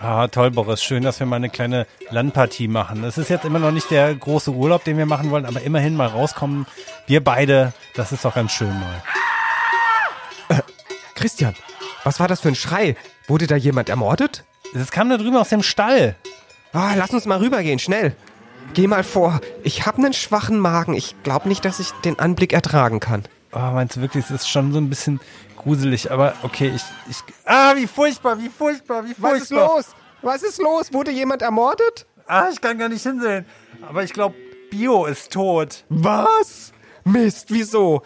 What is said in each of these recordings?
Ah, toll, Boris. Schön, dass wir mal eine kleine Landpartie machen. Es ist jetzt immer noch nicht der große Urlaub, den wir machen wollen, aber immerhin mal rauskommen. Wir beide, das ist doch ganz schön mal. Äh, Christian, was war das für ein Schrei? Wurde da jemand ermordet? Das kam da drüben aus dem Stall. Ah, lass uns mal rübergehen, schnell. Geh mal vor. Ich habe einen schwachen Magen. Ich glaube nicht, dass ich den Anblick ertragen kann. Oh, meinst du wirklich, es ist schon so ein bisschen gruselig, aber okay, ich, ich. Ah, wie furchtbar, wie furchtbar, wie furchtbar. Was ist los? Was ist los? Wurde jemand ermordet? Ah, ich kann gar nicht hinsehen. Aber ich glaube, Bio ist tot. Was? Mist, wieso?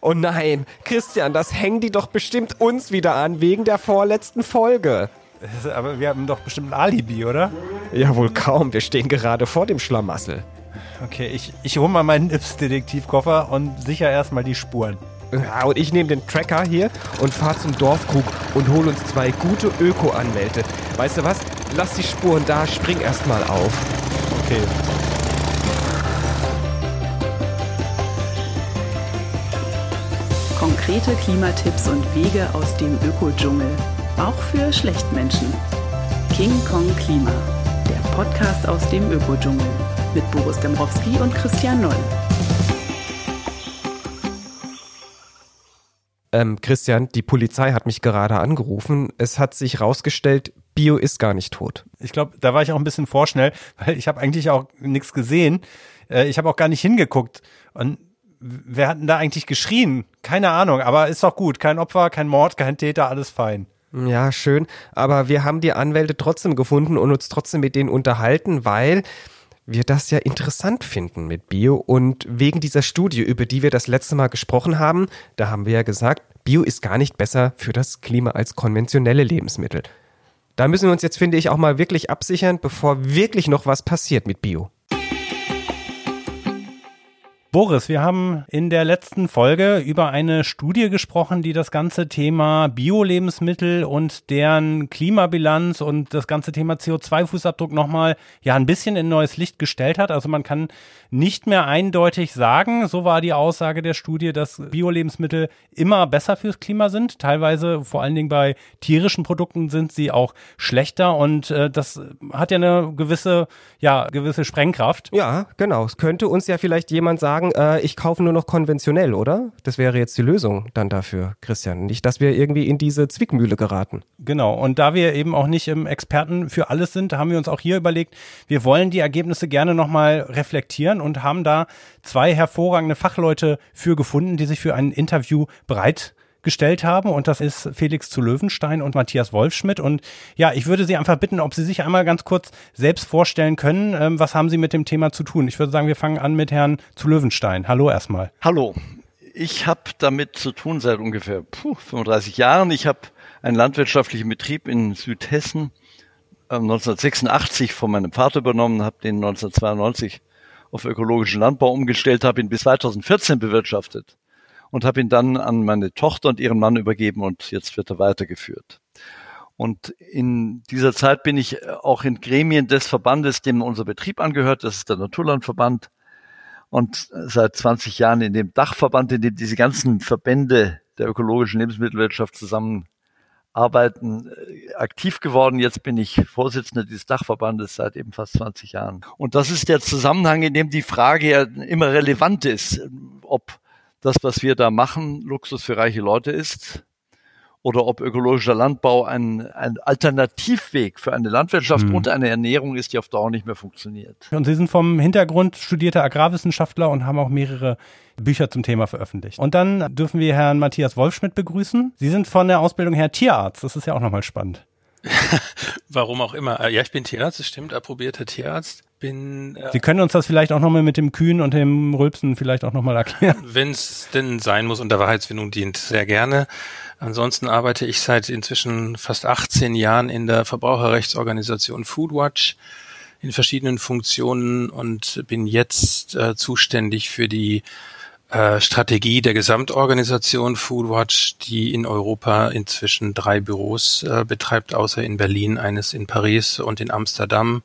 Oh nein, Christian, das hängen die doch bestimmt uns wieder an, wegen der vorletzten Folge. Aber wir haben doch bestimmt ein Alibi, oder? Ja, wohl kaum. Wir stehen gerade vor dem Schlamassel. Okay, ich, ich hole mal meinen Ips-Detektivkoffer und sicher erstmal die Spuren. Ja, und ich nehme den Tracker hier und fahre zum Dorfkrug und hole uns zwei gute Öko-Anwälte. Weißt du was? Lass die Spuren da, spring erstmal auf. Okay. Konkrete Klimatipps und Wege aus dem Ökodschungel. Auch für Schlechtmenschen. King Kong Klima. Der Podcast aus dem Ökodschungel. Mit Boris Dembrowski und Christian Noll. Ähm, Christian, die Polizei hat mich gerade angerufen. Es hat sich rausgestellt, Bio ist gar nicht tot. Ich glaube, da war ich auch ein bisschen vorschnell, weil ich habe eigentlich auch nichts gesehen. Äh, ich habe auch gar nicht hingeguckt. Und wer hat denn da eigentlich geschrien? Keine Ahnung, aber ist doch gut. Kein Opfer, kein Mord, kein Täter, alles fein. Ja, schön. Aber wir haben die Anwälte trotzdem gefunden und uns trotzdem mit denen unterhalten, weil wir das ja interessant finden mit Bio und wegen dieser Studie, über die wir das letzte Mal gesprochen haben, da haben wir ja gesagt, Bio ist gar nicht besser für das Klima als konventionelle Lebensmittel. Da müssen wir uns jetzt, finde ich, auch mal wirklich absichern, bevor wirklich noch was passiert mit Bio. Boris, wir haben in der letzten Folge über eine Studie gesprochen, die das ganze Thema Bio-Lebensmittel und deren Klimabilanz und das ganze Thema CO2-Fußabdruck nochmal ja ein bisschen in neues Licht gestellt hat. Also man kann nicht mehr eindeutig sagen, so war die Aussage der Studie, dass Bio-Lebensmittel immer besser fürs Klima sind. Teilweise, vor allen Dingen bei tierischen Produkten, sind sie auch schlechter und äh, das hat ja eine gewisse, ja, gewisse Sprengkraft. Ja, genau. Es könnte uns ja vielleicht jemand sagen, sagen, äh, ich kaufe nur noch konventionell, oder? Das wäre jetzt die Lösung dann dafür, Christian. Nicht, dass wir irgendwie in diese Zwickmühle geraten. Genau. Und da wir eben auch nicht im Experten für alles sind, haben wir uns auch hier überlegt, wir wollen die Ergebnisse gerne nochmal reflektieren und haben da zwei hervorragende Fachleute für gefunden, die sich für ein Interview bereit gestellt haben und das ist Felix zu Löwenstein und Matthias Wolfschmidt und ja, ich würde Sie einfach bitten, ob Sie sich einmal ganz kurz selbst vorstellen können, ähm, was haben Sie mit dem Thema zu tun? Ich würde sagen, wir fangen an mit Herrn zu Löwenstein. Hallo erstmal. Hallo. Ich habe damit zu tun seit ungefähr puh, 35 Jahren. Ich habe einen landwirtschaftlichen Betrieb in Südhessen 1986 ähm, von meinem Vater übernommen, habe den 1992 auf ökologischen Landbau umgestellt, habe ihn bis 2014 bewirtschaftet und habe ihn dann an meine Tochter und ihren Mann übergeben und jetzt wird er weitergeführt. Und in dieser Zeit bin ich auch in Gremien des Verbandes, dem unser Betrieb angehört, das ist der Naturlandverband. Und seit 20 Jahren in dem Dachverband, in dem diese ganzen Verbände der ökologischen Lebensmittelwirtschaft zusammenarbeiten, äh, aktiv geworden. Jetzt bin ich Vorsitzender dieses Dachverbandes seit eben fast 20 Jahren. Und das ist der Zusammenhang, in dem die Frage ja immer relevant ist, ob das, was wir da machen, Luxus für reiche Leute ist oder ob ökologischer Landbau ein, ein Alternativweg für eine Landwirtschaft mhm. und eine Ernährung ist, die auf Dauer nicht mehr funktioniert. Und Sie sind vom Hintergrund studierter Agrarwissenschaftler und haben auch mehrere Bücher zum Thema veröffentlicht. Und dann dürfen wir Herrn Matthias Wolfschmidt begrüßen. Sie sind von der Ausbildung her Tierarzt. Das ist ja auch nochmal spannend. Warum auch immer. Ja, ich bin Tierarzt, das stimmt, approbierter Tierarzt bin. Äh, Sie können uns das vielleicht auch nochmal mit dem Kühen und dem Rülpsen vielleicht auch nochmal erklären. Wenn es denn sein muss und der Wahrheitsfindung dient, sehr gerne. Ansonsten arbeite ich seit inzwischen fast 18 Jahren in der Verbraucherrechtsorganisation Foodwatch in verschiedenen Funktionen und bin jetzt äh, zuständig für die äh, Strategie der Gesamtorganisation Foodwatch, die in Europa inzwischen drei Büros äh, betreibt, außer in Berlin, eines in Paris und in Amsterdam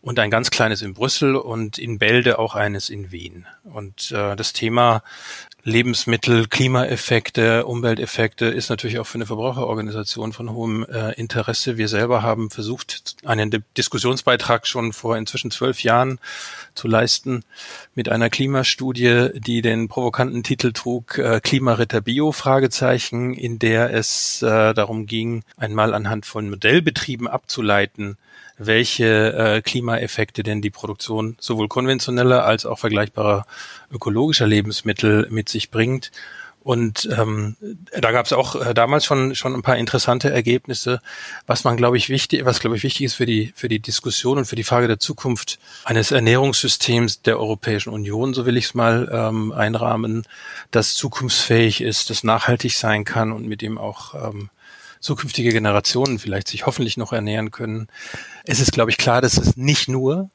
und ein ganz kleines in Brüssel und in Bälde auch eines in Wien. Und äh, das Thema Lebensmittel, Klimaeffekte, Umwelteffekte ist natürlich auch für eine Verbraucherorganisation von hohem äh, Interesse. Wir selber haben versucht, einen D Diskussionsbeitrag schon vor inzwischen zwölf Jahren zu leisten mit einer Klimastudie, die den provokanten Titel trug äh, Klimaritter Bio Fragezeichen, in der es äh, darum ging, einmal anhand von Modellbetrieben abzuleiten, welche äh, Klimaeffekte denn die Produktion sowohl konventioneller als auch vergleichbarer ökologischer Lebensmittel mit sich bringt. Und ähm, da gab es auch äh, damals schon schon ein paar interessante Ergebnisse, was man glaube ich wichtig, was glaube ich wichtig ist für die für die Diskussion und für die Frage der Zukunft eines Ernährungssystems der Europäischen Union, so will ich es mal ähm, einrahmen, das zukunftsfähig ist, das nachhaltig sein kann und mit dem auch ähm, zukünftige Generationen vielleicht sich hoffentlich noch ernähren können. Es ist, glaube ich, klar, dass es nicht nur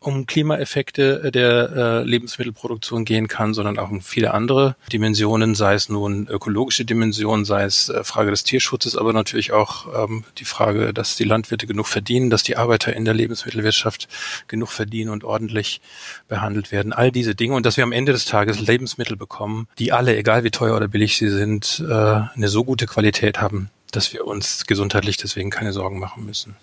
um Klimaeffekte der äh, Lebensmittelproduktion gehen kann, sondern auch um viele andere Dimensionen, sei es nun ökologische Dimensionen, sei es äh, Frage des Tierschutzes, aber natürlich auch ähm, die Frage, dass die Landwirte genug verdienen, dass die Arbeiter in der Lebensmittelwirtschaft genug verdienen und ordentlich behandelt werden. All diese Dinge und dass wir am Ende des Tages Lebensmittel bekommen, die alle, egal wie teuer oder billig sie sind, äh, eine so gute Qualität haben, dass wir uns gesundheitlich deswegen keine Sorgen machen müssen.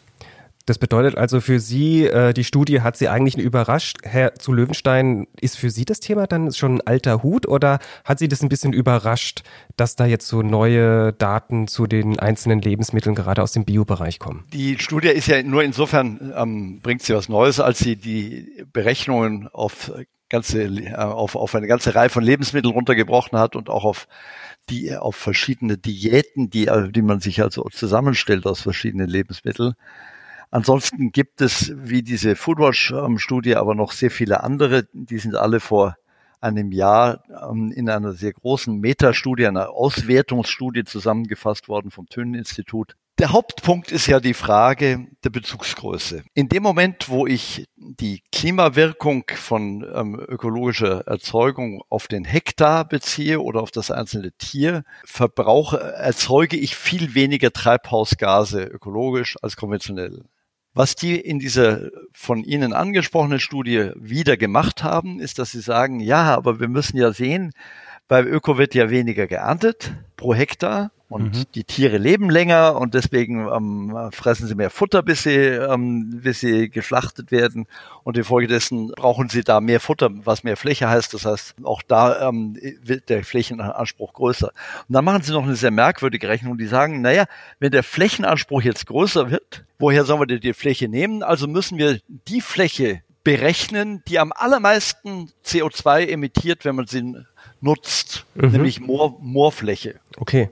Das bedeutet also für Sie, äh, die Studie hat Sie eigentlich überrascht. Herr zu Löwenstein, ist für Sie das Thema dann schon ein alter Hut oder hat Sie das ein bisschen überrascht, dass da jetzt so neue Daten zu den einzelnen Lebensmitteln gerade aus dem Biobereich kommen? Die Studie ist ja nur insofern, ähm, bringt sie was Neues, als sie die Berechnungen auf ganze, äh, auf, auf eine ganze Reihe von Lebensmitteln runtergebrochen hat und auch auf die auf verschiedene Diäten, die, äh, die man sich also zusammenstellt aus verschiedenen Lebensmitteln. Ansonsten gibt es, wie diese Foodwatch-Studie, aber noch sehr viele andere. Die sind alle vor einem Jahr ähm, in einer sehr großen Metastudie, einer Auswertungsstudie zusammengefasst worden vom Tönen-Institut. Der Hauptpunkt ist ja die Frage der Bezugsgröße. In dem Moment, wo ich die Klimawirkung von ähm, ökologischer Erzeugung auf den Hektar beziehe oder auf das einzelne Tier, verbrauche, erzeuge ich viel weniger Treibhausgase ökologisch als konventionell. Was die in dieser von Ihnen angesprochenen Studie wieder gemacht haben, ist, dass sie sagen, ja, aber wir müssen ja sehen, beim Öko wird ja weniger geerntet pro Hektar und mhm. die Tiere leben länger und deswegen ähm, fressen sie mehr Futter, bis sie, ähm, bis sie geschlachtet werden. Und infolgedessen brauchen sie da mehr Futter, was mehr Fläche heißt. Das heißt, auch da ähm, wird der Flächenanspruch größer. Und dann machen sie noch eine sehr merkwürdige Rechnung. Die sagen, naja, wenn der Flächenanspruch jetzt größer wird, woher sollen wir denn die Fläche nehmen? Also müssen wir die Fläche berechnen, die am allermeisten CO2 emittiert, wenn man sie nutzt, mhm. nämlich Moor, Moorfläche. Okay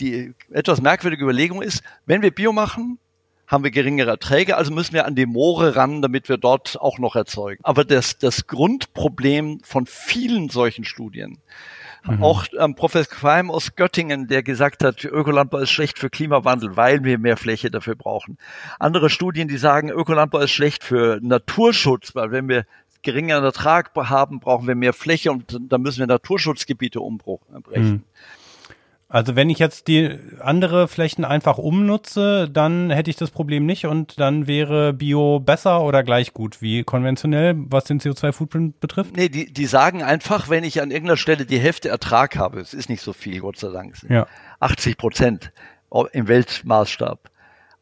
die etwas merkwürdige Überlegung ist, wenn wir Bio machen, haben wir geringere Erträge, also müssen wir an die Moore ran, damit wir dort auch noch erzeugen. Aber das, das Grundproblem von vielen solchen Studien, mhm. auch ähm, Professor Qualm aus Göttingen, der gesagt hat, Ökolandbau ist schlecht für Klimawandel, weil wir mehr Fläche dafür brauchen. Andere Studien, die sagen, Ökolandbau ist schlecht für Naturschutz, weil wenn wir geringeren Ertrag haben, brauchen wir mehr Fläche und dann müssen wir Naturschutzgebiete umbrechen. Mhm. Also wenn ich jetzt die andere Flächen einfach umnutze, dann hätte ich das Problem nicht und dann wäre Bio besser oder gleich gut wie konventionell, was den CO2-Footprint betrifft? Nee, die, die sagen einfach, wenn ich an irgendeiner Stelle die Hälfte Ertrag habe, es ist nicht so viel, Gott sei Dank, ja. 80 Prozent im Weltmaßstab,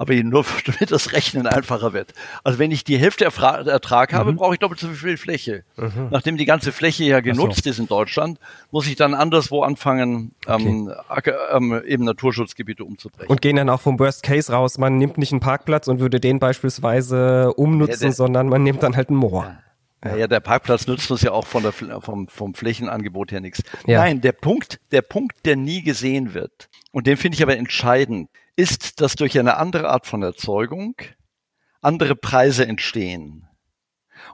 aber nur damit das Rechnen einfacher wird. Also wenn ich die Hälfte Ertrag habe, mhm. brauche ich doppelt so viel Fläche. Mhm. Nachdem die ganze Fläche ja genutzt so. ist in Deutschland, muss ich dann anderswo anfangen, ähm, okay. ähm, eben Naturschutzgebiete umzubrechen. Und gehen dann auch vom Worst Case raus. Man nimmt nicht einen Parkplatz und würde den beispielsweise umnutzen, ja, der, sondern man nimmt dann halt ein Moor. Ja. Ja. ja, der Parkplatz nützt uns ja auch von der, vom, vom Flächenangebot her nichts. Ja. Nein, der Punkt, der Punkt, der nie gesehen wird, und den finde ich aber entscheidend, ist, dass durch eine andere Art von Erzeugung andere Preise entstehen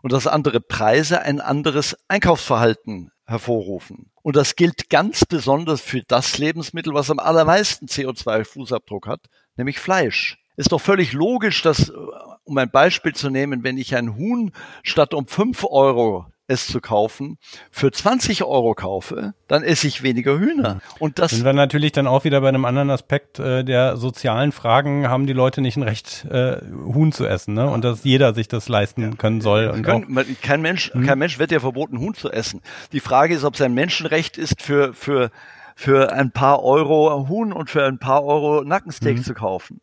und dass andere Preise ein anderes Einkaufsverhalten hervorrufen. Und das gilt ganz besonders für das Lebensmittel, was am allermeisten CO2-Fußabdruck hat, nämlich Fleisch. Ist doch völlig logisch, dass, um ein Beispiel zu nehmen, wenn ich ein Huhn statt um fünf Euro es zu kaufen, für 20 Euro kaufe, dann esse ich weniger Hühner. Und das sind wir natürlich dann auch wieder bei einem anderen Aspekt äh, der sozialen Fragen, haben die Leute nicht ein Recht, äh, Huhn zu essen, ne? Und dass jeder sich das leisten können soll. Und können, auch, kein Mensch, hm? kein Mensch wird ja verboten, Huhn zu essen. Die Frage ist, ob es ein Menschenrecht ist, für, für, für ein paar Euro Huhn und für ein paar Euro Nackensteak hm. zu kaufen.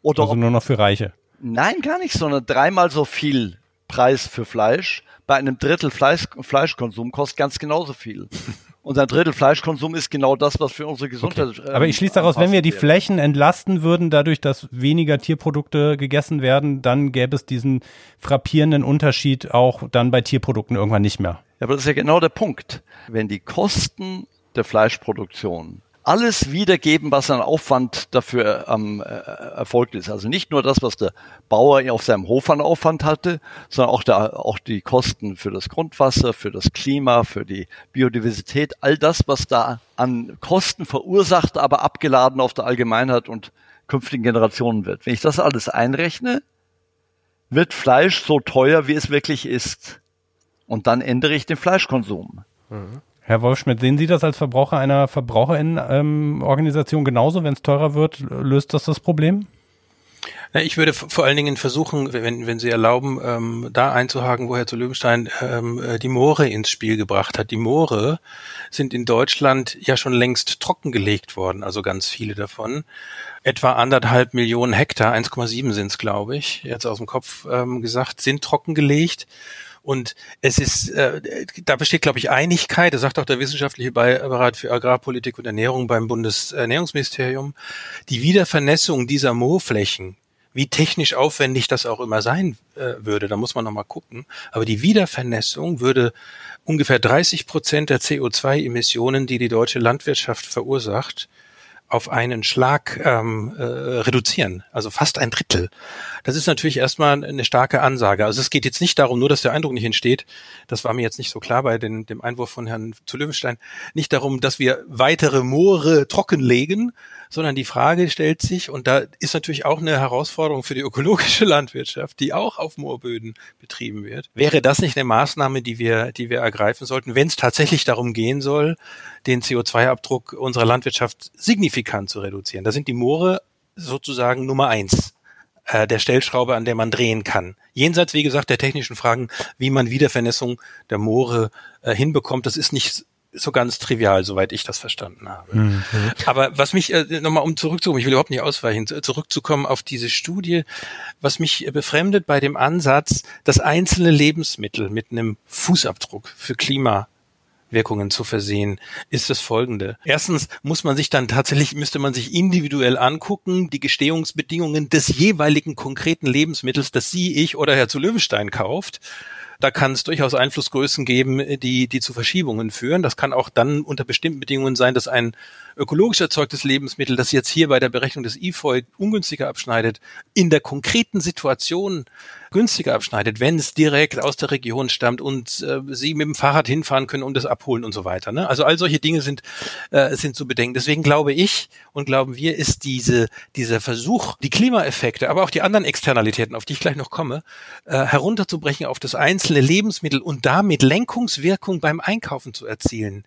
Oder also nur noch für Reiche. Nein, gar nicht, sondern dreimal so viel Preis für Fleisch bei einem Drittel Fleisch, Fleischkonsum kostet ganz genauso viel. Und ein Drittel Fleischkonsum ist genau das, was für unsere Gesundheit. Okay. Aber ich schließe daraus, wenn wir die wird. Flächen entlasten würden, dadurch, dass weniger Tierprodukte gegessen werden, dann gäbe es diesen frappierenden Unterschied auch dann bei Tierprodukten irgendwann nicht mehr. Ja, aber das ist ja genau der Punkt. Wenn die Kosten der Fleischproduktion alles wiedergeben, was an Aufwand dafür ähm, äh, erfolgt ist. Also nicht nur das, was der Bauer auf seinem Hof an Aufwand hatte, sondern auch, der, auch die Kosten für das Grundwasser, für das Klima, für die Biodiversität, all das, was da an Kosten verursacht, aber abgeladen auf der Allgemeinheit und künftigen Generationen wird. Wenn ich das alles einrechne, wird Fleisch so teuer, wie es wirklich ist. Und dann ändere ich den Fleischkonsum. Mhm. Herr Wolfschmidt, sehen Sie das als Verbraucher einer Verbraucherinnenorganisation ähm, genauso? Wenn es teurer wird, löst das das Problem? Ich würde vor allen Dingen versuchen, wenn, wenn Sie erlauben, ähm, da einzuhaken, wo Herr zu Löwenstein ähm, äh, die Moore ins Spiel gebracht hat. Die Moore sind in Deutschland ja schon längst trockengelegt worden, also ganz viele davon. Etwa anderthalb Millionen Hektar, 1,7 sind es, glaube ich, jetzt aus dem Kopf ähm, gesagt, sind trockengelegt. Und es ist, äh, da besteht, glaube ich, Einigkeit, das sagt auch der wissenschaftliche Beirat für Agrarpolitik und Ernährung beim Bundesernährungsministerium, die Wiedervernässung dieser Moorflächen, wie technisch aufwendig das auch immer sein äh, würde, da muss man nochmal gucken. Aber die Wiedervernässung würde ungefähr 30 Prozent der CO2-Emissionen, die die deutsche Landwirtschaft verursacht, auf einen Schlag ähm, äh, reduzieren, also fast ein Drittel. Das ist natürlich erstmal eine starke Ansage. Also es geht jetzt nicht darum, nur dass der Eindruck nicht entsteht, das war mir jetzt nicht so klar bei den, dem Einwurf von Herrn zu Löwenstein, nicht darum, dass wir weitere Moore trockenlegen, sondern die Frage stellt sich, und da ist natürlich auch eine Herausforderung für die ökologische Landwirtschaft, die auch auf Moorböden betrieben wird. Wäre das nicht eine Maßnahme, die wir, die wir ergreifen sollten, wenn es tatsächlich darum gehen soll, den CO2-Abdruck unserer Landwirtschaft signifikant zu reduzieren? Da sind die Moore sozusagen Nummer eins äh, der Stellschraube, an der man drehen kann. Jenseits, wie gesagt, der technischen Fragen, wie man Wiedervernässung der Moore äh, hinbekommt, das ist nicht so ganz trivial, soweit ich das verstanden habe. Mhm. Aber was mich, äh, nochmal um zurückzukommen, ich will überhaupt nicht ausweichen, zurückzukommen auf diese Studie, was mich befremdet bei dem Ansatz, das einzelne Lebensmittel mit einem Fußabdruck für Klimawirkungen zu versehen, ist das folgende. Erstens muss man sich dann tatsächlich, müsste man sich individuell angucken, die Gestehungsbedingungen des jeweiligen konkreten Lebensmittels, das Sie, ich oder Herr zu Löwenstein kauft da kann es durchaus Einflussgrößen geben, die, die zu Verschiebungen führen. Das kann auch dann unter bestimmten Bedingungen sein, dass ein ökologisch erzeugtes Lebensmittel, das jetzt hier bei der Berechnung des IFOI ungünstiger abschneidet, in der konkreten Situation günstiger abschneidet, wenn es direkt aus der Region stammt und äh, sie mit dem Fahrrad hinfahren können und es abholen und so weiter. Ne? Also all solche Dinge sind äh, sind zu bedenken. Deswegen glaube ich und glauben wir, ist diese dieser Versuch, die Klimaeffekte, aber auch die anderen Externalitäten, auf die ich gleich noch komme, äh, herunterzubrechen auf das einzelne Lebensmittel und damit Lenkungswirkung beim Einkaufen zu erzielen.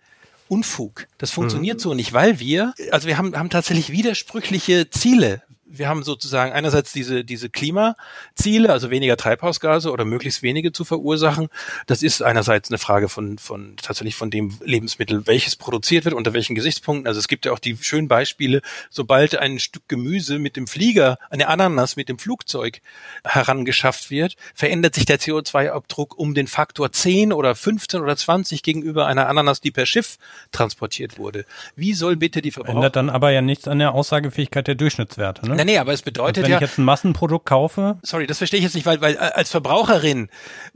Unfug. Das funktioniert mhm. so nicht, weil wir, also wir haben, haben tatsächlich widersprüchliche Ziele wir haben sozusagen einerseits diese, diese Klimaziele, also weniger Treibhausgase oder möglichst wenige zu verursachen. Das ist einerseits eine Frage von, von tatsächlich von dem Lebensmittel, welches produziert wird, unter welchen Gesichtspunkten. Also es gibt ja auch die schönen Beispiele, sobald ein Stück Gemüse mit dem Flieger, eine Ananas mit dem Flugzeug herangeschafft wird, verändert sich der CO2-Abdruck um den Faktor 10 oder 15 oder 20 gegenüber einer Ananas, die per Schiff transportiert wurde. Wie soll bitte die Verbraucher... Ändert dann aber ja nichts an der Aussagefähigkeit der Durchschnittswerte, ne? Nee, nee, aber es bedeutet also wenn ja. Wenn ich jetzt ein Massenprodukt kaufe. Sorry, das verstehe ich jetzt nicht, weil, weil äh, als Verbraucherin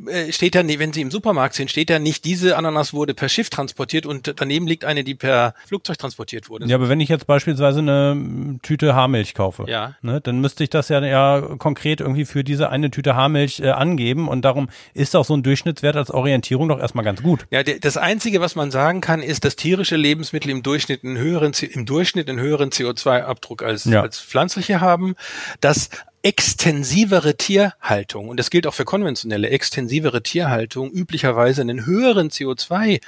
äh, steht da, wenn Sie im Supermarkt sind, steht da nicht, diese Ananas wurde per Schiff transportiert und daneben liegt eine, die per Flugzeug transportiert wurde. Ja, aber wenn ich jetzt beispielsweise eine Tüte Haarmilch kaufe, ja. ne, dann müsste ich das ja, ja konkret irgendwie für diese eine Tüte Haarmilch äh, angeben und darum ist auch so ein Durchschnittswert als Orientierung doch erstmal ganz gut. Ja, das Einzige, was man sagen kann, ist, dass tierische Lebensmittel im Durchschnitt einen höheren, im Durchschnitt einen höheren CO2-Abdruck als, ja. als pflanzliche haben, dass extensivere Tierhaltung, und das gilt auch für konventionelle extensivere Tierhaltung, üblicherweise einen höheren CO2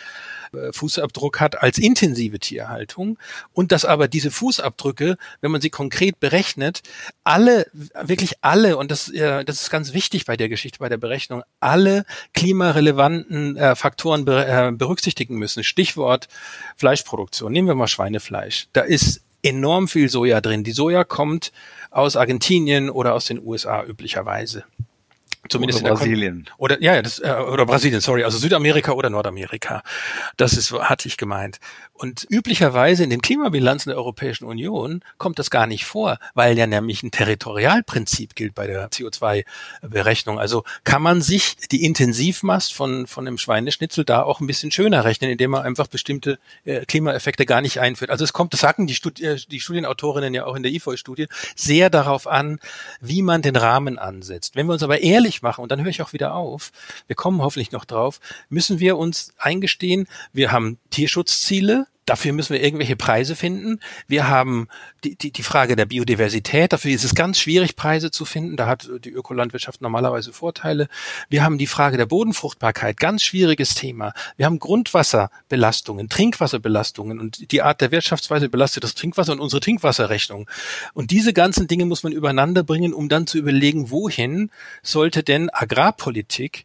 Fußabdruck hat als intensive Tierhaltung und dass aber diese Fußabdrücke, wenn man sie konkret berechnet, alle, wirklich alle, und das, äh, das ist ganz wichtig bei der Geschichte, bei der Berechnung, alle klimarelevanten äh, Faktoren be äh, berücksichtigen müssen. Stichwort Fleischproduktion. Nehmen wir mal Schweinefleisch. Da ist enorm viel Soja drin. Die Soja kommt aus Argentinien oder aus den USA üblicherweise. Zumindest oder Brasilien. oder ja, das, äh, oder Brasilien, sorry, also Südamerika oder Nordamerika. Das ist, hatte ich gemeint. Und üblicherweise in den Klimabilanzen der Europäischen Union kommt das gar nicht vor, weil ja nämlich ein Territorialprinzip gilt bei der CO2-Berechnung. Also kann man sich die Intensivmast von, von einem Schweineschnitzel da auch ein bisschen schöner rechnen, indem man einfach bestimmte äh, Klimaeffekte gar nicht einführt. Also es kommt, das sagen die, Studi äh, die Studienautorinnen ja auch in der IFOI-Studie, sehr darauf an, wie man den Rahmen ansetzt. Wenn wir uns aber ehrlich machen, und dann höre ich auch wieder auf, wir kommen hoffentlich noch drauf, müssen wir uns eingestehen, wir haben Tierschutzziele, Dafür müssen wir irgendwelche Preise finden. Wir haben die, die, die Frage der Biodiversität. Dafür ist es ganz schwierig, Preise zu finden. Da hat die Ökolandwirtschaft normalerweise Vorteile. Wir haben die Frage der Bodenfruchtbarkeit. Ganz schwieriges Thema. Wir haben Grundwasserbelastungen, Trinkwasserbelastungen und die Art der Wirtschaftsweise belastet das Trinkwasser und unsere Trinkwasserrechnung. Und diese ganzen Dinge muss man übereinander bringen, um dann zu überlegen, wohin sollte denn Agrarpolitik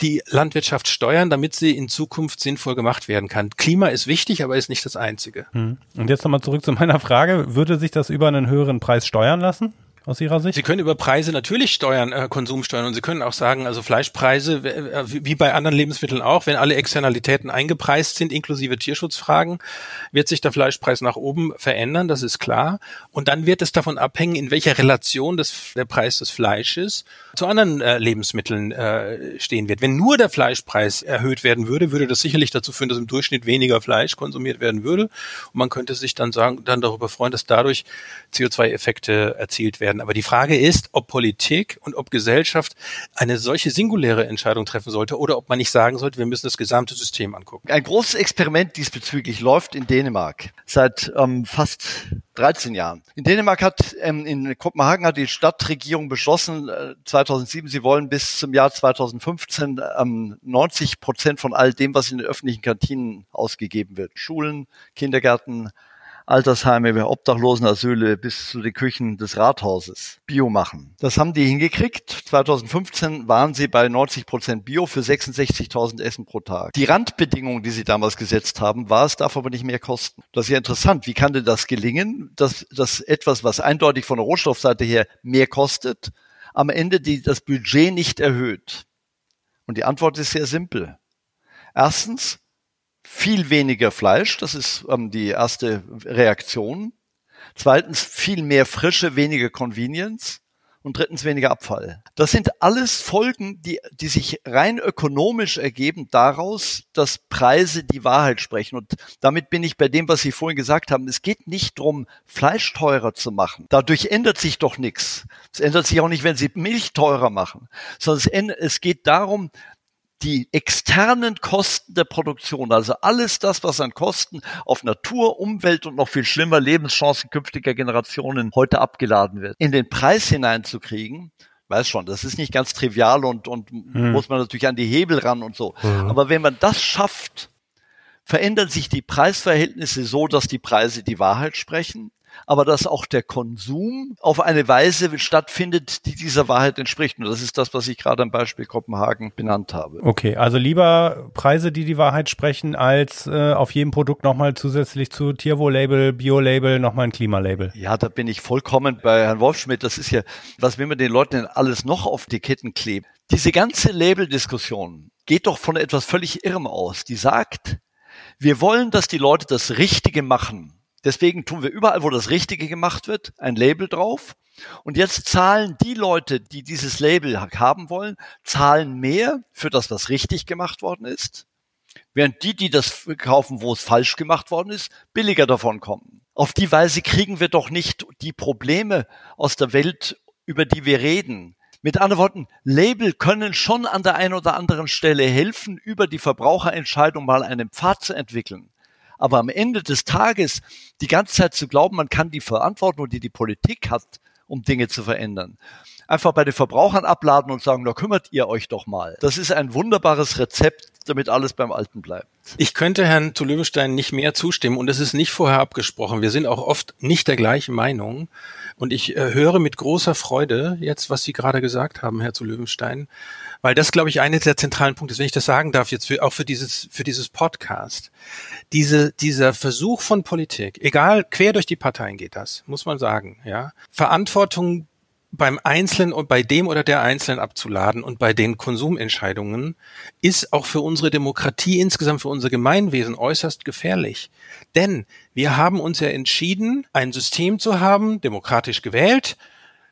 die Landwirtschaft steuern, damit sie in Zukunft sinnvoll gemacht werden kann. Klima ist wichtig, aber ist nicht das Einzige. Hm. Und jetzt nochmal zurück zu meiner Frage. Würde sich das über einen höheren Preis steuern lassen? Aus Ihrer Sicht? Sie können über Preise natürlich steuern, äh, Konsum steuern und Sie können auch sagen, also Fleischpreise, äh, wie bei anderen Lebensmitteln auch, wenn alle Externalitäten eingepreist sind, inklusive Tierschutzfragen, wird sich der Fleischpreis nach oben verändern, das ist klar. Und dann wird es davon abhängen, in welcher Relation das, der Preis des Fleisches zu anderen äh, Lebensmitteln äh, stehen wird. Wenn nur der Fleischpreis erhöht werden würde, würde das sicherlich dazu führen, dass im Durchschnitt weniger Fleisch konsumiert werden würde. Und man könnte sich dann sagen, dann darüber freuen, dass dadurch CO2-Effekte erzielt werden werden. Aber die Frage ist, ob Politik und ob Gesellschaft eine solche singuläre Entscheidung treffen sollte oder ob man nicht sagen sollte, wir müssen das gesamte System angucken. Ein großes Experiment diesbezüglich läuft in Dänemark seit ähm, fast 13 Jahren. In Dänemark hat, ähm, in Kopenhagen hat die Stadtregierung beschlossen, äh, 2007, sie wollen bis zum Jahr 2015 ähm, 90 Prozent von all dem, was in den öffentlichen Kantinen ausgegeben wird, Schulen, Kindergärten, Altersheime, Obdachlosenasyle bis zu den Küchen des Rathauses Bio machen. Das haben die hingekriegt. 2015 waren sie bei 90 Prozent Bio für 66.000 Essen pro Tag. Die Randbedingungen, die sie damals gesetzt haben, war es darf aber nicht mehr kosten. Das ist ja interessant. Wie kann denn das gelingen, dass, dass etwas, was eindeutig von der Rohstoffseite her mehr kostet, am Ende die, das Budget nicht erhöht? Und die Antwort ist sehr simpel. Erstens, viel weniger Fleisch, das ist ähm, die erste Reaktion. Zweitens viel mehr Frische, weniger Convenience. Und drittens weniger Abfall. Das sind alles Folgen, die, die sich rein ökonomisch ergeben daraus, dass Preise die Wahrheit sprechen. Und damit bin ich bei dem, was Sie vorhin gesagt haben. Es geht nicht darum, Fleisch teurer zu machen. Dadurch ändert sich doch nichts. Es ändert sich auch nicht, wenn Sie Milch teurer machen, sondern es, es geht darum, die externen Kosten der Produktion, also alles das, was an Kosten auf Natur, Umwelt und noch viel schlimmer Lebenschancen künftiger Generationen heute abgeladen wird, in den Preis hineinzukriegen, weiß schon, das ist nicht ganz trivial und, und hm. muss man natürlich an die Hebel ran und so. Hm. Aber wenn man das schafft, verändern sich die Preisverhältnisse so, dass die Preise die Wahrheit sprechen aber dass auch der Konsum auf eine Weise stattfindet, die dieser Wahrheit entspricht. Und das ist das, was ich gerade am Beispiel Kopenhagen benannt habe. Okay, also lieber Preise, die die Wahrheit sprechen, als äh, auf jedem Produkt nochmal zusätzlich zu Tierwohl-Label, Bio-Label nochmal ein Klimalabel. Ja, da bin ich vollkommen bei Herrn Wolfschmidt. Das ist ja, was will man den Leuten denn alles noch auf die Ketten kleben? Diese ganze Label-Diskussion geht doch von etwas völlig Irrem aus. Die sagt, wir wollen, dass die Leute das Richtige machen. Deswegen tun wir überall, wo das Richtige gemacht wird, ein Label drauf. Und jetzt zahlen die Leute, die dieses Label haben wollen, zahlen mehr für das, was richtig gemacht worden ist, während die, die das kaufen, wo es falsch gemacht worden ist, billiger davon kommen. Auf die Weise kriegen wir doch nicht die Probleme aus der Welt, über die wir reden. Mit anderen Worten, Label können schon an der einen oder anderen Stelle helfen, über die Verbraucherentscheidung mal einen Pfad zu entwickeln. Aber am Ende des Tages die ganze Zeit zu glauben, man kann die Verantwortung, die die Politik hat um Dinge zu verändern. Einfach bei den Verbrauchern abladen und sagen, da kümmert ihr euch doch mal. Das ist ein wunderbares Rezept, damit alles beim Alten bleibt. Ich könnte Herrn zu Löwenstein nicht mehr zustimmen und es ist nicht vorher abgesprochen. Wir sind auch oft nicht der gleichen Meinung. Und ich äh, höre mit großer Freude jetzt, was Sie gerade gesagt haben, Herr zu Löwenstein, weil das, glaube ich, einer der zentralen Punkte ist, wenn ich das sagen darf, jetzt für, auch für dieses, für dieses Podcast. Diese, dieser Versuch von Politik, egal, quer durch die Parteien geht das, muss man sagen, ja. Verantwortung beim Einzelnen und bei dem oder der Einzelnen abzuladen und bei den Konsumentscheidungen ist auch für unsere Demokratie insgesamt, für unser Gemeinwesen äußerst gefährlich. Denn wir haben uns ja entschieden, ein System zu haben, demokratisch gewählt,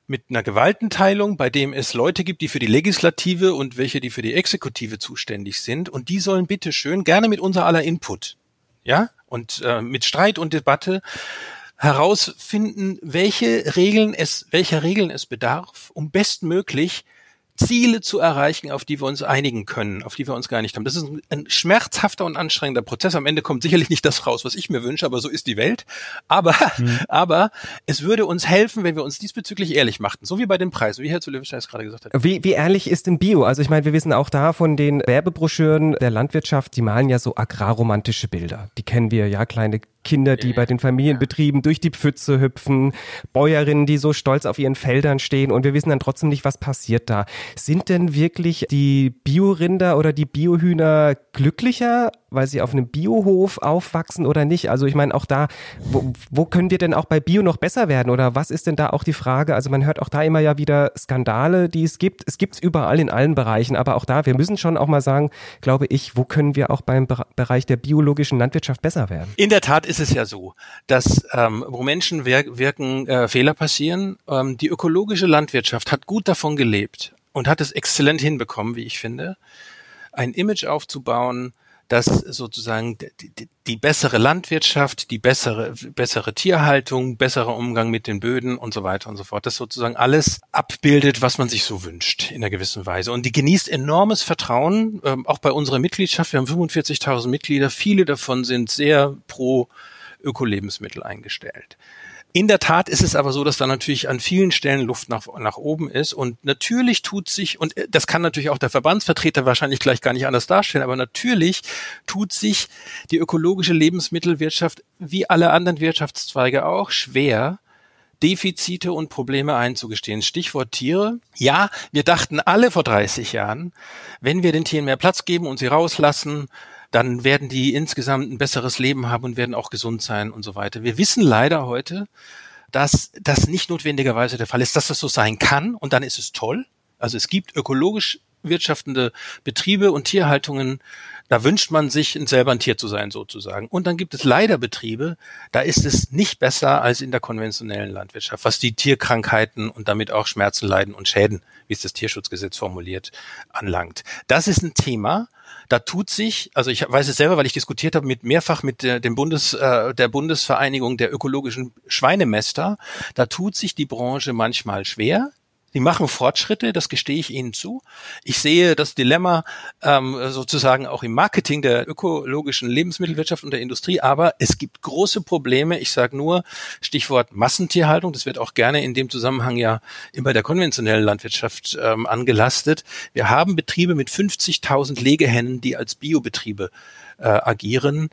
mit einer Gewaltenteilung, bei dem es Leute gibt, die für die Legislative und welche, die für die Exekutive zuständig sind. Und die sollen bitte schön gerne mit unser aller Input, ja, und äh, mit Streit und Debatte herausfinden, welche Regeln es, welcher Regeln es bedarf, um bestmöglich Ziele zu erreichen, auf die wir uns einigen können, auf die wir uns geeinigt haben. Das ist ein, schmerzhafter und anstrengender Prozess. Am Ende kommt sicherlich nicht das raus, was ich mir wünsche, aber so ist die Welt. Aber, mhm. aber es würde uns helfen, wenn wir uns diesbezüglich ehrlich machten. So wie bei den Preisen, wie Herr zu Löwenstein gerade gesagt hat. Wie, wie ehrlich ist denn Bio? Also ich meine, wir wissen auch da von den Werbebroschüren der Landwirtschaft, die malen ja so agrarromantische Bilder. Die kennen wir ja, kleine Kinder, die bei den Familienbetrieben durch die Pfütze hüpfen, Bäuerinnen, die so stolz auf ihren Feldern stehen und wir wissen dann trotzdem nicht, was passiert da. Sind denn wirklich die Biorinder oder die Biohühner glücklicher weil sie auf einem Biohof aufwachsen oder nicht? Also ich meine, auch da, wo, wo können wir denn auch bei Bio noch besser werden? Oder was ist denn da auch die Frage? Also man hört auch da immer ja wieder Skandale, die es gibt. Es gibt es überall in allen Bereichen, aber auch da, wir müssen schon auch mal sagen, glaube ich, wo können wir auch beim Bereich der biologischen Landwirtschaft besser werden? In der Tat ist es ja so, dass ähm, wo Menschen wir wirken, äh, Fehler passieren. Ähm, die ökologische Landwirtschaft hat gut davon gelebt und hat es exzellent hinbekommen, wie ich finde, ein Image aufzubauen, dass sozusagen die, die, die, bessere Landwirtschaft, die bessere, bessere Tierhaltung, besserer Umgang mit den Böden und so weiter und so fort, das sozusagen alles abbildet, was man sich so wünscht in einer gewissen Weise. Und die genießt enormes Vertrauen, ähm, auch bei unserer Mitgliedschaft. Wir haben 45.000 Mitglieder, viele davon sind sehr pro Ökolebensmittel eingestellt. In der Tat ist es aber so, dass da natürlich an vielen Stellen Luft nach, nach oben ist und natürlich tut sich, und äh, das kann natürlich auch der Verbandsvertreter wahrscheinlich gleich gar nicht anders darstellen, aber natürlich tut sich die ökologische Lebensmittelwirtschaft wie alle anderen Wirtschaftszweige auch schwer, Defizite und Probleme einzugestehen. Stichwort Tiere. Ja, wir dachten alle vor 30 Jahren, wenn wir den Tieren mehr Platz geben und sie rauslassen, dann werden die insgesamt ein besseres Leben haben und werden auch gesund sein und so weiter. Wir wissen leider heute, dass das nicht notwendigerweise der Fall ist, dass das so sein kann und dann ist es toll. Also es gibt ökologisch wirtschaftende Betriebe und Tierhaltungen, da wünscht man sich, selber ein Tier zu sein sozusagen. Und dann gibt es leider Betriebe, da ist es nicht besser als in der konventionellen Landwirtschaft, was die Tierkrankheiten und damit auch Schmerzen, Leiden und Schäden, wie es das Tierschutzgesetz formuliert, anlangt. Das ist ein Thema, da tut sich, also ich weiß es selber, weil ich diskutiert habe mit mehrfach mit der, dem Bundes, äh, der Bundesvereinigung der ökologischen Schweinemester, da tut sich die Branche manchmal schwer. Die machen Fortschritte, das gestehe ich Ihnen zu. Ich sehe das Dilemma ähm, sozusagen auch im Marketing der ökologischen Lebensmittelwirtschaft und der Industrie, aber es gibt große Probleme. Ich sage nur Stichwort Massentierhaltung, das wird auch gerne in dem Zusammenhang ja immer der konventionellen Landwirtschaft ähm, angelastet. Wir haben Betriebe mit 50.000 Legehennen, die als Biobetriebe äh, agieren.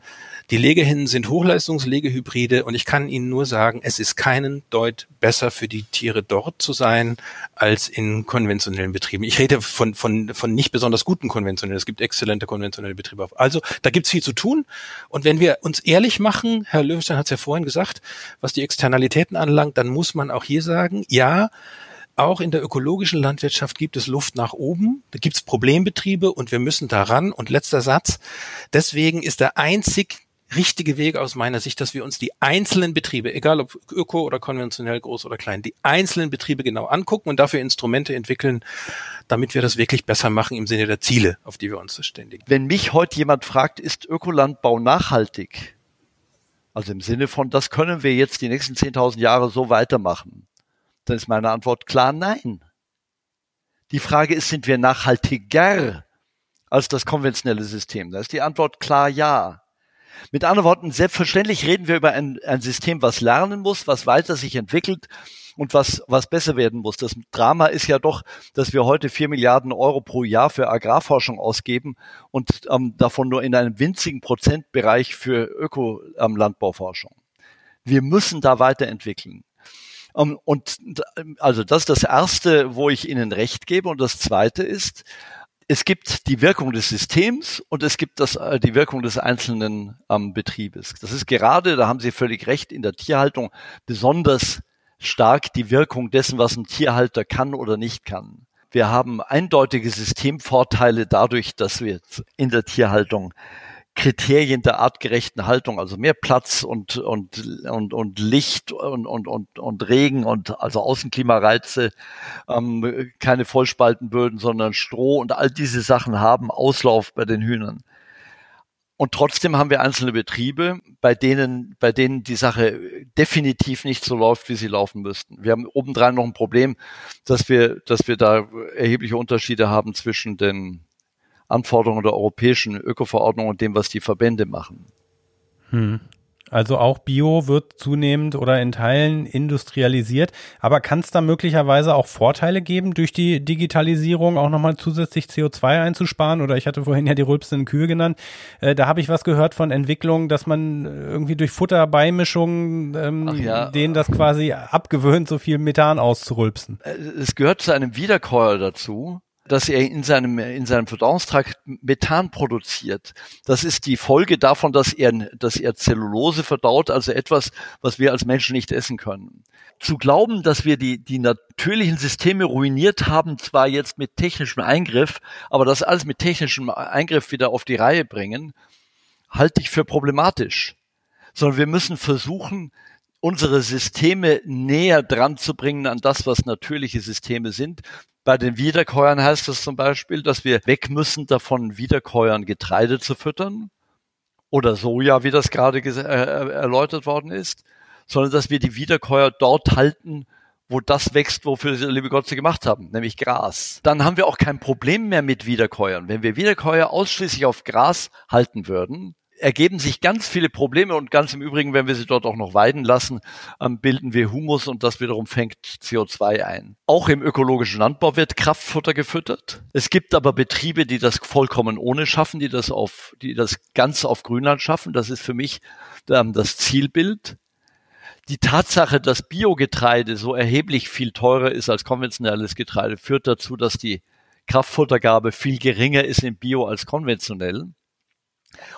Die Legehennen sind Hochleistungslegehybride und ich kann Ihnen nur sagen, es ist keinen Deut besser für die Tiere dort zu sein als in konventionellen Betrieben. Ich rede von, von, von nicht besonders guten konventionellen. Es gibt exzellente konventionelle Betriebe. Also da gibt es viel zu tun. Und wenn wir uns ehrlich machen, Herr Löwenstein hat es ja vorhin gesagt, was die Externalitäten anlangt, dann muss man auch hier sagen, ja, auch in der ökologischen Landwirtschaft gibt es Luft nach oben, da gibt es Problembetriebe und wir müssen daran. Und letzter Satz, deswegen ist der einzig richtige Weg aus meiner Sicht, dass wir uns die einzelnen Betriebe, egal ob öko oder konventionell, groß oder klein, die einzelnen Betriebe genau angucken und dafür Instrumente entwickeln, damit wir das wirklich besser machen im Sinne der Ziele, auf die wir uns verständigen. Wenn mich heute jemand fragt, ist Ökolandbau nachhaltig? Also im Sinne von, das können wir jetzt die nächsten 10.000 Jahre so weitermachen. Dann ist meine Antwort klar nein. Die Frage ist, sind wir nachhaltiger als das konventionelle System? Da ist die Antwort klar ja. Mit anderen Worten, selbstverständlich reden wir über ein, ein System, was lernen muss, was weiter sich entwickelt und was, was besser werden muss. Das Drama ist ja doch, dass wir heute vier Milliarden Euro pro Jahr für Agrarforschung ausgeben und ähm, davon nur in einem winzigen Prozentbereich für Ökolandbauforschung. Ähm, wir müssen da weiterentwickeln. Ähm, und also das ist das Erste, wo ich Ihnen recht gebe. Und das Zweite ist, es gibt die Wirkung des Systems und es gibt das, äh, die Wirkung des einzelnen ähm, Betriebes. Das ist gerade, da haben Sie völlig recht, in der Tierhaltung besonders stark die Wirkung dessen, was ein Tierhalter kann oder nicht kann. Wir haben eindeutige Systemvorteile dadurch, dass wir in der Tierhaltung Kriterien der artgerechten Haltung, also mehr Platz und, und, und, und Licht und, und, und, und Regen und also Außenklimareize, ähm, keine Vollspaltenböden, sondern Stroh und all diese Sachen haben Auslauf bei den Hühnern. Und trotzdem haben wir einzelne Betriebe, bei denen, bei denen die Sache definitiv nicht so läuft, wie sie laufen müssten. Wir haben obendrein noch ein Problem, dass wir, dass wir da erhebliche Unterschiede haben zwischen den Anforderungen der europäischen Ökoverordnung und dem, was die Verbände machen. Hm. Also auch Bio wird zunehmend oder in Teilen industrialisiert. Aber kann es da möglicherweise auch Vorteile geben, durch die Digitalisierung auch nochmal zusätzlich CO2 einzusparen? Oder ich hatte vorhin ja die rülpsenden Kühe genannt. Äh, da habe ich was gehört von Entwicklungen, dass man irgendwie durch Futterbeimischungen ähm, ja. denen das quasi abgewöhnt, so viel Methan auszurülpsen. Äh, es gehört zu einem Wiederkäuer dazu, dass er in seinem, in seinem Verdauungstrakt Methan produziert. Das ist die Folge davon, dass er, dass er Zellulose verdaut, also etwas, was wir als Menschen nicht essen können. Zu glauben, dass wir die, die natürlichen Systeme ruiniert haben, zwar jetzt mit technischem Eingriff, aber das alles mit technischem Eingriff wieder auf die Reihe bringen, halte ich für problematisch. Sondern wir müssen versuchen, unsere Systeme näher dran zu bringen an das, was natürliche Systeme sind. Bei den Wiederkäuern heißt es zum Beispiel, dass wir weg müssen davon, Wiederkäuern Getreide zu füttern oder Soja, wie das gerade äh, äh, erläutert worden ist, sondern dass wir die Wiederkäuer dort halten, wo das wächst, wofür sie, liebe Gott, sie gemacht haben, nämlich Gras. Dann haben wir auch kein Problem mehr mit Wiederkäuern. Wenn wir Wiederkäuer ausschließlich auf Gras halten würden, ergeben sich ganz viele Probleme und ganz im Übrigen, wenn wir sie dort auch noch weiden lassen, ähm, bilden wir Humus und das wiederum fängt CO2 ein. Auch im ökologischen Landbau wird Kraftfutter gefüttert. Es gibt aber Betriebe, die das vollkommen ohne schaffen, die das auf, die das ganz auf Grünland schaffen. Das ist für mich ähm, das Zielbild. Die Tatsache, dass Biogetreide so erheblich viel teurer ist als konventionelles Getreide, führt dazu, dass die Kraftfuttergabe viel geringer ist im Bio als konventionell.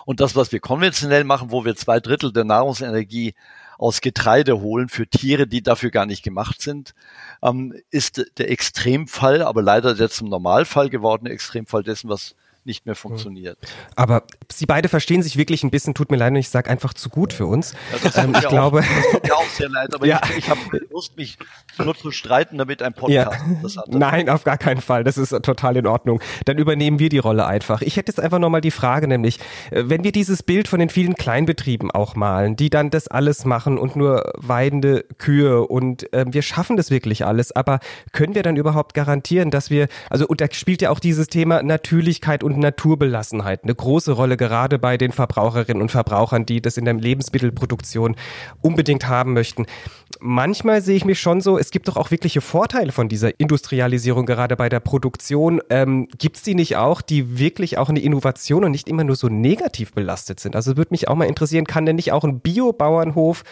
Und das, was wir konventionell machen, wo wir zwei Drittel der Nahrungsenergie aus Getreide holen für Tiere, die dafür gar nicht gemacht sind, ähm, ist der Extremfall, aber leider der zum Normalfall gewordene Extremfall dessen, was nicht mehr funktioniert. Aber Sie beide verstehen sich wirklich ein bisschen, tut mir leid, ich sage einfach zu gut für uns. Ja, ähm, ich glaube. Auch, das tut mir auch sehr leid, aber ja. ich, ich habe Lust, mich nur zu streiten, damit ein Podcast ja. Nein, auf gar keinen Fall. Das ist total in Ordnung. Dann übernehmen wir die Rolle einfach. Ich hätte jetzt einfach nochmal die Frage, nämlich, äh, wenn wir dieses Bild von den vielen Kleinbetrieben auch malen, die dann das alles machen und nur weidende Kühe und äh, wir schaffen das wirklich alles, aber können wir dann überhaupt garantieren, dass wir, also und da spielt ja auch dieses Thema Natürlichkeit und Naturbelassenheit eine große Rolle, gerade bei den Verbraucherinnen und Verbrauchern, die das in der Lebensmittelproduktion unbedingt haben möchten. Manchmal sehe ich mich schon so, es gibt doch auch wirkliche Vorteile von dieser Industrialisierung, gerade bei der Produktion. Ähm, gibt es die nicht auch, die wirklich auch eine Innovation und nicht immer nur so negativ belastet sind? Also würde mich auch mal interessieren, kann denn nicht auch ein Biobauernhof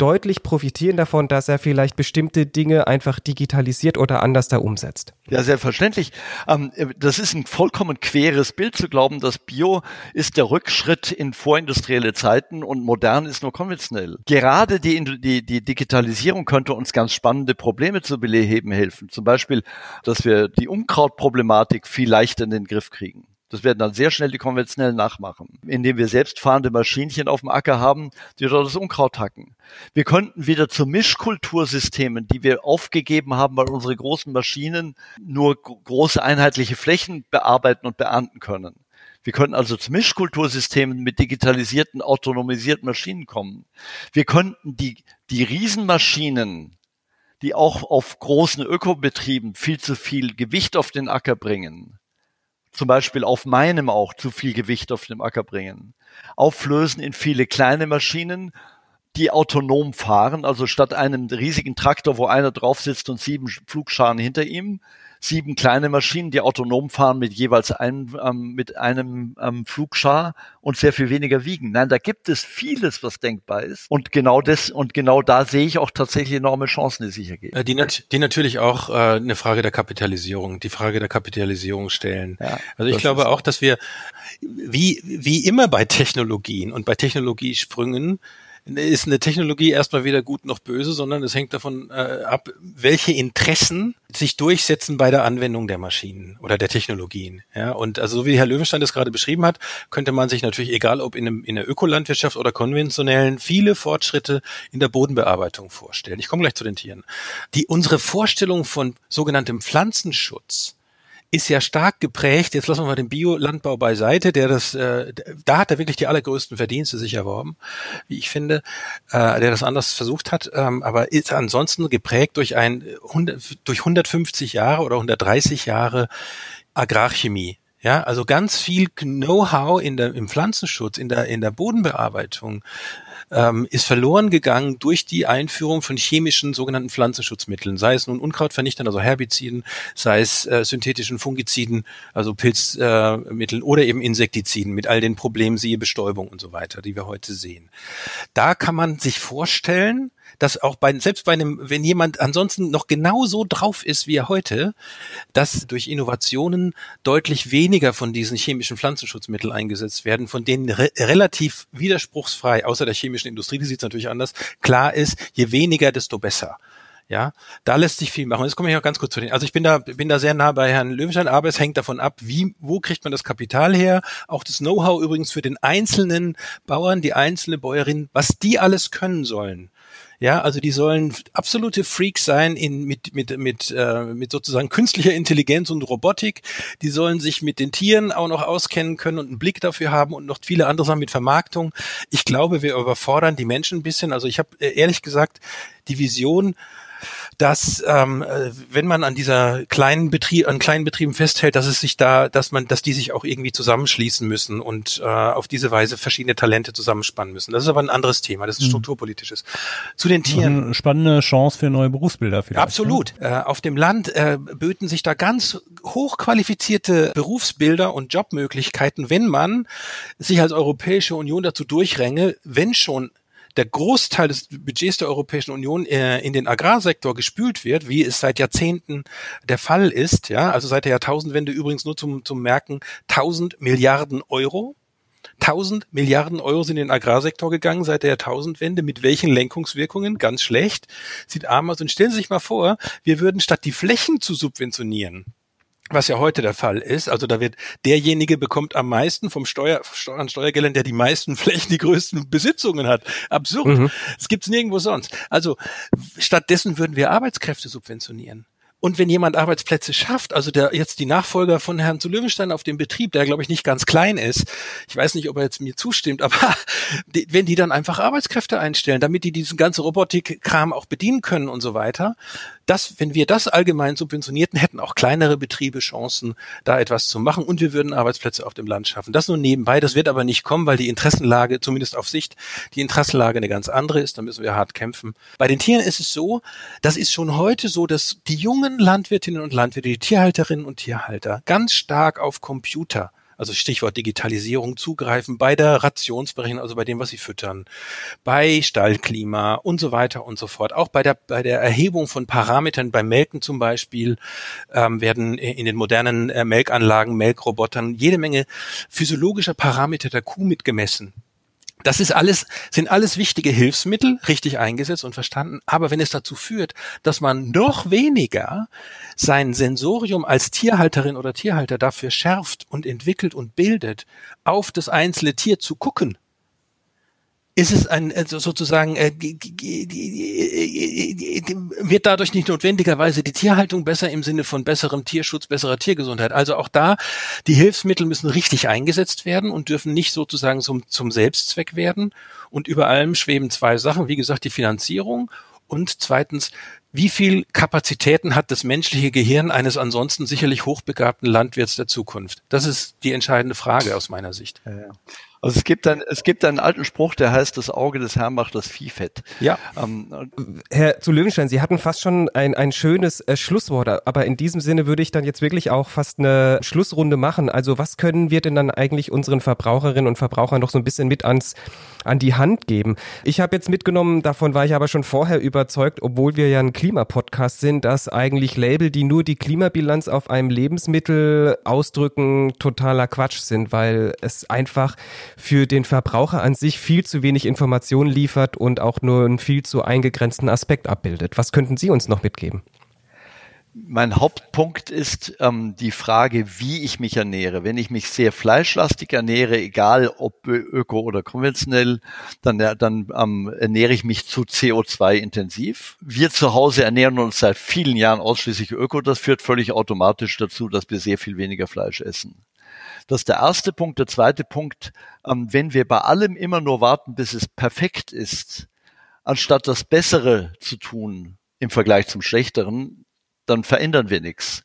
deutlich profitieren davon, dass er vielleicht bestimmte Dinge einfach digitalisiert oder anders da umsetzt. Ja, selbstverständlich. Ähm, das ist ein vollkommen queres Bild zu glauben, dass Bio ist der Rückschritt in vorindustrielle Zeiten und modern ist nur konventionell. Gerade die, die, die Digitalisierung könnte uns ganz spannende Probleme zu beheben helfen. Zum Beispiel, dass wir die Unkrautproblematik viel leichter in den Griff kriegen. Das werden dann sehr schnell die konventionellen nachmachen, indem wir selbstfahrende Maschinchen auf dem Acker haben, die dort das Unkraut hacken. Wir könnten wieder zu Mischkultursystemen, die wir aufgegeben haben, weil unsere großen Maschinen nur große einheitliche Flächen bearbeiten und beernten können. Wir könnten also zu Mischkultursystemen mit digitalisierten, autonomisierten Maschinen kommen. Wir könnten die, die Riesenmaschinen, die auch auf großen Ökobetrieben viel zu viel Gewicht auf den Acker bringen, zum Beispiel auf meinem auch zu viel Gewicht auf dem Acker bringen. Auflösen in viele kleine Maschinen, die autonom fahren, also statt einem riesigen Traktor, wo einer drauf sitzt und sieben Flugscharen hinter ihm, sieben kleine Maschinen, die autonom fahren mit jeweils einem, ähm, mit einem ähm, Flugschar und sehr viel weniger wiegen. Nein, da gibt es vieles, was denkbar ist. Und genau das, und genau da sehe ich auch tatsächlich enorme Chancen, die sich ergeben. Äh, die, nat die natürlich auch äh, eine Frage der Kapitalisierung, die Frage der Kapitalisierung stellen. Ja, also ich glaube auch, dass wir, wie, wie immer bei Technologien und bei Technologiesprüngen, ist eine Technologie erstmal weder gut noch böse, sondern es hängt davon äh, ab, welche Interessen sich durchsetzen bei der Anwendung der Maschinen oder der Technologien. Ja, und also so wie Herr Löwenstein das gerade beschrieben hat, könnte man sich natürlich, egal ob in, einem, in der Ökolandwirtschaft oder konventionellen, viele Fortschritte in der Bodenbearbeitung vorstellen. Ich komme gleich zu den Tieren. Die unsere Vorstellung von sogenanntem Pflanzenschutz ist ja stark geprägt. Jetzt lassen wir mal den Biolandbau beiseite, der das, äh, da hat er wirklich die allergrößten Verdienste sich erworben, wie ich finde, äh, der das anders versucht hat, ähm, aber ist ansonsten geprägt durch ein 100, durch 150 Jahre oder 130 Jahre Agrarchemie. Ja, also ganz viel Know-how in der, im Pflanzenschutz, in der, in der Bodenbearbeitung, ähm, ist verloren gegangen durch die Einführung von chemischen sogenannten Pflanzenschutzmitteln, sei es nun Unkrautvernichtern, also Herbiziden, sei es äh, synthetischen Fungiziden, also Pilzmitteln äh, oder eben Insektiziden mit all den Problemen, siehe Bestäubung und so weiter, die wir heute sehen. Da kann man sich vorstellen, dass auch bei, selbst bei einem, wenn jemand ansonsten noch genau so drauf ist wie er heute, dass durch Innovationen deutlich weniger von diesen chemischen Pflanzenschutzmitteln eingesetzt werden, von denen re relativ widerspruchsfrei, außer der chemischen Industrie, die sieht es natürlich anders, klar ist, je weniger, desto besser. Ja, da lässt sich viel machen. Jetzt komme ich auch ganz kurz zu den. Also ich bin da, bin da sehr nah bei Herrn Löwenstein, aber es hängt davon ab, wie, wo kriegt man das Kapital her? Auch das Know-how übrigens für den einzelnen Bauern, die einzelne Bäuerin, was die alles können sollen. Ja, also die sollen absolute Freaks sein in, mit, mit, mit, äh, mit sozusagen künstlicher Intelligenz und Robotik. Die sollen sich mit den Tieren auch noch auskennen können und einen Blick dafür haben und noch viele andere Sachen mit Vermarktung. Ich glaube, wir überfordern die Menschen ein bisschen. Also ich habe äh, ehrlich gesagt die Vision, dass ähm, äh, wenn man an dieser kleinen Betrieb, an kleinen Betrieben festhält, dass es sich da, dass man, dass die sich auch irgendwie zusammenschließen müssen und äh, auf diese Weise verschiedene Talente zusammenspannen müssen. Das ist aber ein anderes Thema, das ist mhm. strukturpolitisches. Zu den Tieren. Eine spannende Chance für neue Berufsbilder vielleicht. Absolut. Ne? Äh, auf dem Land äh, böten sich da ganz hochqualifizierte Berufsbilder und Jobmöglichkeiten, wenn man sich als Europäische Union dazu durchränge, wenn schon der Großteil des Budgets der Europäischen Union äh, in den Agrarsektor gespült wird, wie es seit Jahrzehnten der Fall ist, ja, also seit der Jahrtausendwende übrigens nur zum, zum Merken 1000 Milliarden Euro. 1000 Milliarden Euro sind in den Agrarsektor gegangen seit der Jahrtausendwende. Mit welchen Lenkungswirkungen? Ganz schlecht. Sieht arm aus. Und stellen Sie sich mal vor, wir würden statt die Flächen zu subventionieren, was ja heute der Fall ist. Also da wird derjenige bekommt am meisten vom Steuer, an Steuergeldern, der die meisten Flächen, die größten Besitzungen hat. Absurd. Mhm. Das gibt's nirgendwo sonst. Also stattdessen würden wir Arbeitskräfte subventionieren. Und wenn jemand Arbeitsplätze schafft, also der jetzt die Nachfolger von Herrn zu Löwenstein auf dem Betrieb, der glaube ich nicht ganz klein ist, ich weiß nicht, ob er jetzt mir zustimmt, aber die, wenn die dann einfach Arbeitskräfte einstellen, damit die diesen ganzen Robotikkram auch bedienen können und so weiter, das, wenn wir das allgemein subventionierten, hätten auch kleinere Betriebe Chancen, da etwas zu machen und wir würden Arbeitsplätze auf dem Land schaffen. Das nur nebenbei, das wird aber nicht kommen, weil die Interessenlage, zumindest auf Sicht, die Interessenlage eine ganz andere ist, da müssen wir hart kämpfen. Bei den Tieren ist es so, das ist schon heute so, dass die jungen Landwirtinnen und Landwirte, die Tierhalterinnen und Tierhalter ganz stark auf Computer also Stichwort Digitalisierung zugreifen bei der Rationsberechnung, also bei dem, was sie füttern, bei Stallklima und so weiter und so fort. Auch bei der, bei der Erhebung von Parametern beim Melken zum Beispiel ähm, werden in den modernen äh, Melkanlagen, Melkrobotern jede Menge physiologischer Parameter der Kuh mitgemessen das ist alles, sind alles wichtige Hilfsmittel, richtig eingesetzt und verstanden. Aber wenn es dazu führt, dass man noch weniger sein Sensorium als Tierhalterin oder Tierhalter dafür schärft und entwickelt und bildet, auf das einzelne Tier zu gucken, ist es ein also sozusagen äh, wird dadurch nicht notwendigerweise die Tierhaltung besser im Sinne von besserem Tierschutz, besserer Tiergesundheit. Also auch da die Hilfsmittel müssen richtig eingesetzt werden und dürfen nicht sozusagen zum, zum Selbstzweck werden. Und über allem schweben zwei Sachen, wie gesagt, die Finanzierung und zweitens, wie viel Kapazitäten hat das menschliche Gehirn eines ansonsten sicherlich hochbegabten Landwirts der Zukunft? Das ist die entscheidende Frage aus meiner Sicht. Ja, ja. Also es gibt, ein, es gibt einen alten Spruch, der heißt, das Auge des Herrn macht das Vieh fett. Ja. Ähm, Herr zu Löwenstein, Sie hatten fast schon ein, ein schönes äh, Schlusswort, aber in diesem Sinne würde ich dann jetzt wirklich auch fast eine Schlussrunde machen. Also was können wir denn dann eigentlich unseren Verbraucherinnen und Verbrauchern noch so ein bisschen mit ans an die Hand geben. Ich habe jetzt mitgenommen, davon war ich aber schon vorher überzeugt, obwohl wir ja ein Klimapodcast sind, dass eigentlich Label, die nur die Klimabilanz auf einem Lebensmittel ausdrücken, totaler Quatsch sind, weil es einfach für den Verbraucher an sich viel zu wenig Informationen liefert und auch nur einen viel zu eingegrenzten Aspekt abbildet. Was könnten Sie uns noch mitgeben? Mein Hauptpunkt ist ähm, die Frage, wie ich mich ernähre. Wenn ich mich sehr fleischlastig ernähre, egal ob öko oder konventionell, dann, dann ähm, ernähre ich mich zu CO2-intensiv. Wir zu Hause ernähren uns seit vielen Jahren ausschließlich öko. Das führt völlig automatisch dazu, dass wir sehr viel weniger Fleisch essen. Das ist der erste Punkt. Der zweite Punkt, ähm, wenn wir bei allem immer nur warten, bis es perfekt ist, anstatt das Bessere zu tun im Vergleich zum Schlechteren, dann verändern wir nichts.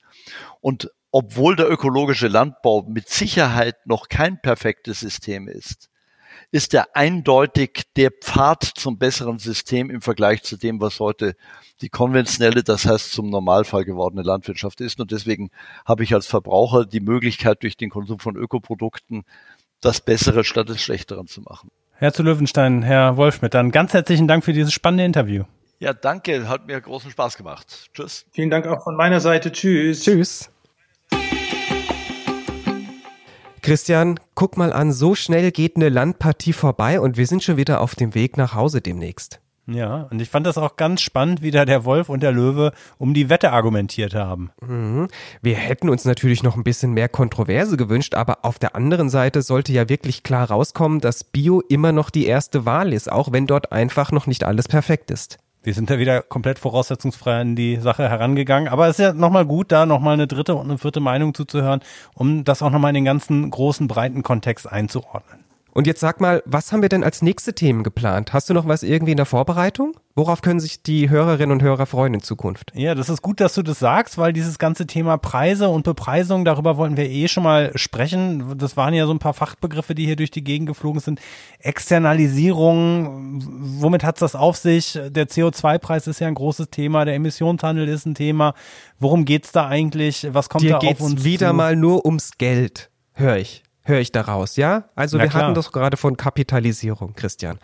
Und obwohl der ökologische Landbau mit Sicherheit noch kein perfektes System ist, ist er eindeutig der Pfad zum besseren System im Vergleich zu dem, was heute die konventionelle, das heißt zum Normalfall gewordene Landwirtschaft ist. Und deswegen habe ich als Verbraucher die Möglichkeit, durch den Konsum von Ökoprodukten das Bessere statt des Schlechteren zu machen. Herr zu Löwenstein, Herr Wolfschmidt, dann ganz herzlichen Dank für dieses spannende Interview. Ja, danke. Hat mir großen Spaß gemacht. Tschüss. Vielen Dank auch von meiner Seite. Tschüss. Tschüss. Christian, guck mal an, so schnell geht eine Landpartie vorbei und wir sind schon wieder auf dem Weg nach Hause demnächst. Ja, und ich fand das auch ganz spannend, wie da der Wolf und der Löwe um die Wette argumentiert haben. Mhm. Wir hätten uns natürlich noch ein bisschen mehr Kontroverse gewünscht, aber auf der anderen Seite sollte ja wirklich klar rauskommen, dass Bio immer noch die erste Wahl ist, auch wenn dort einfach noch nicht alles perfekt ist. Wir sind da wieder komplett voraussetzungsfrei an die Sache herangegangen. Aber es ist ja nochmal gut, da nochmal eine dritte und eine vierte Meinung zuzuhören, um das auch nochmal in den ganzen großen, breiten Kontext einzuordnen. Und jetzt sag mal, was haben wir denn als nächste Themen geplant? Hast du noch was irgendwie in der Vorbereitung? Worauf können sich die Hörerinnen und Hörer freuen in Zukunft? Ja, das ist gut, dass du das sagst, weil dieses ganze Thema Preise und Bepreisung, darüber wollten wir eh schon mal sprechen. Das waren ja so ein paar Fachbegriffe, die hier durch die Gegend geflogen sind. Externalisierung, womit hat's das auf sich? Der CO2-Preis ist ja ein großes Thema, der Emissionshandel ist ein Thema. Worum geht's da eigentlich? Was kommt Dir da auf uns wieder zu? mal nur ums Geld, höre ich höre ich daraus, ja? Also Na wir klar. hatten das gerade von Kapitalisierung, Christian.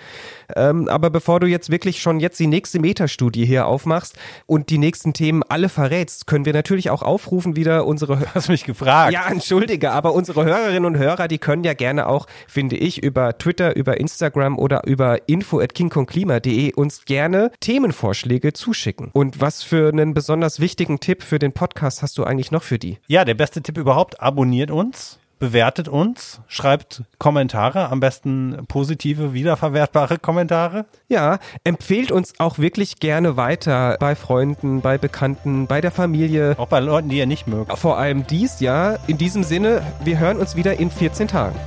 Ähm, aber bevor du jetzt wirklich schon jetzt die nächste Metastudie hier aufmachst und die nächsten Themen alle verrätst, können wir natürlich auch aufrufen, wieder unsere Du hast mich gefragt. ja, entschuldige, aber unsere Hörerinnen und Hörer, die können ja gerne auch, finde ich, über Twitter, über Instagram oder über info at kingkongklima.de uns gerne Themenvorschläge zuschicken. Und was für einen besonders wichtigen Tipp für den Podcast hast du eigentlich noch für die? Ja, der beste Tipp überhaupt, abonniert uns, bewertet uns, schreibt Kommentare, am besten positive, wiederverwertbare Kommentare. Ja, empfehlt uns auch wirklich gerne weiter bei Freunden, bei Bekannten, bei der Familie. Auch bei Leuten, die ihr nicht mögt. Vor allem dies Jahr. In diesem Sinne, wir hören uns wieder in 14 Tagen.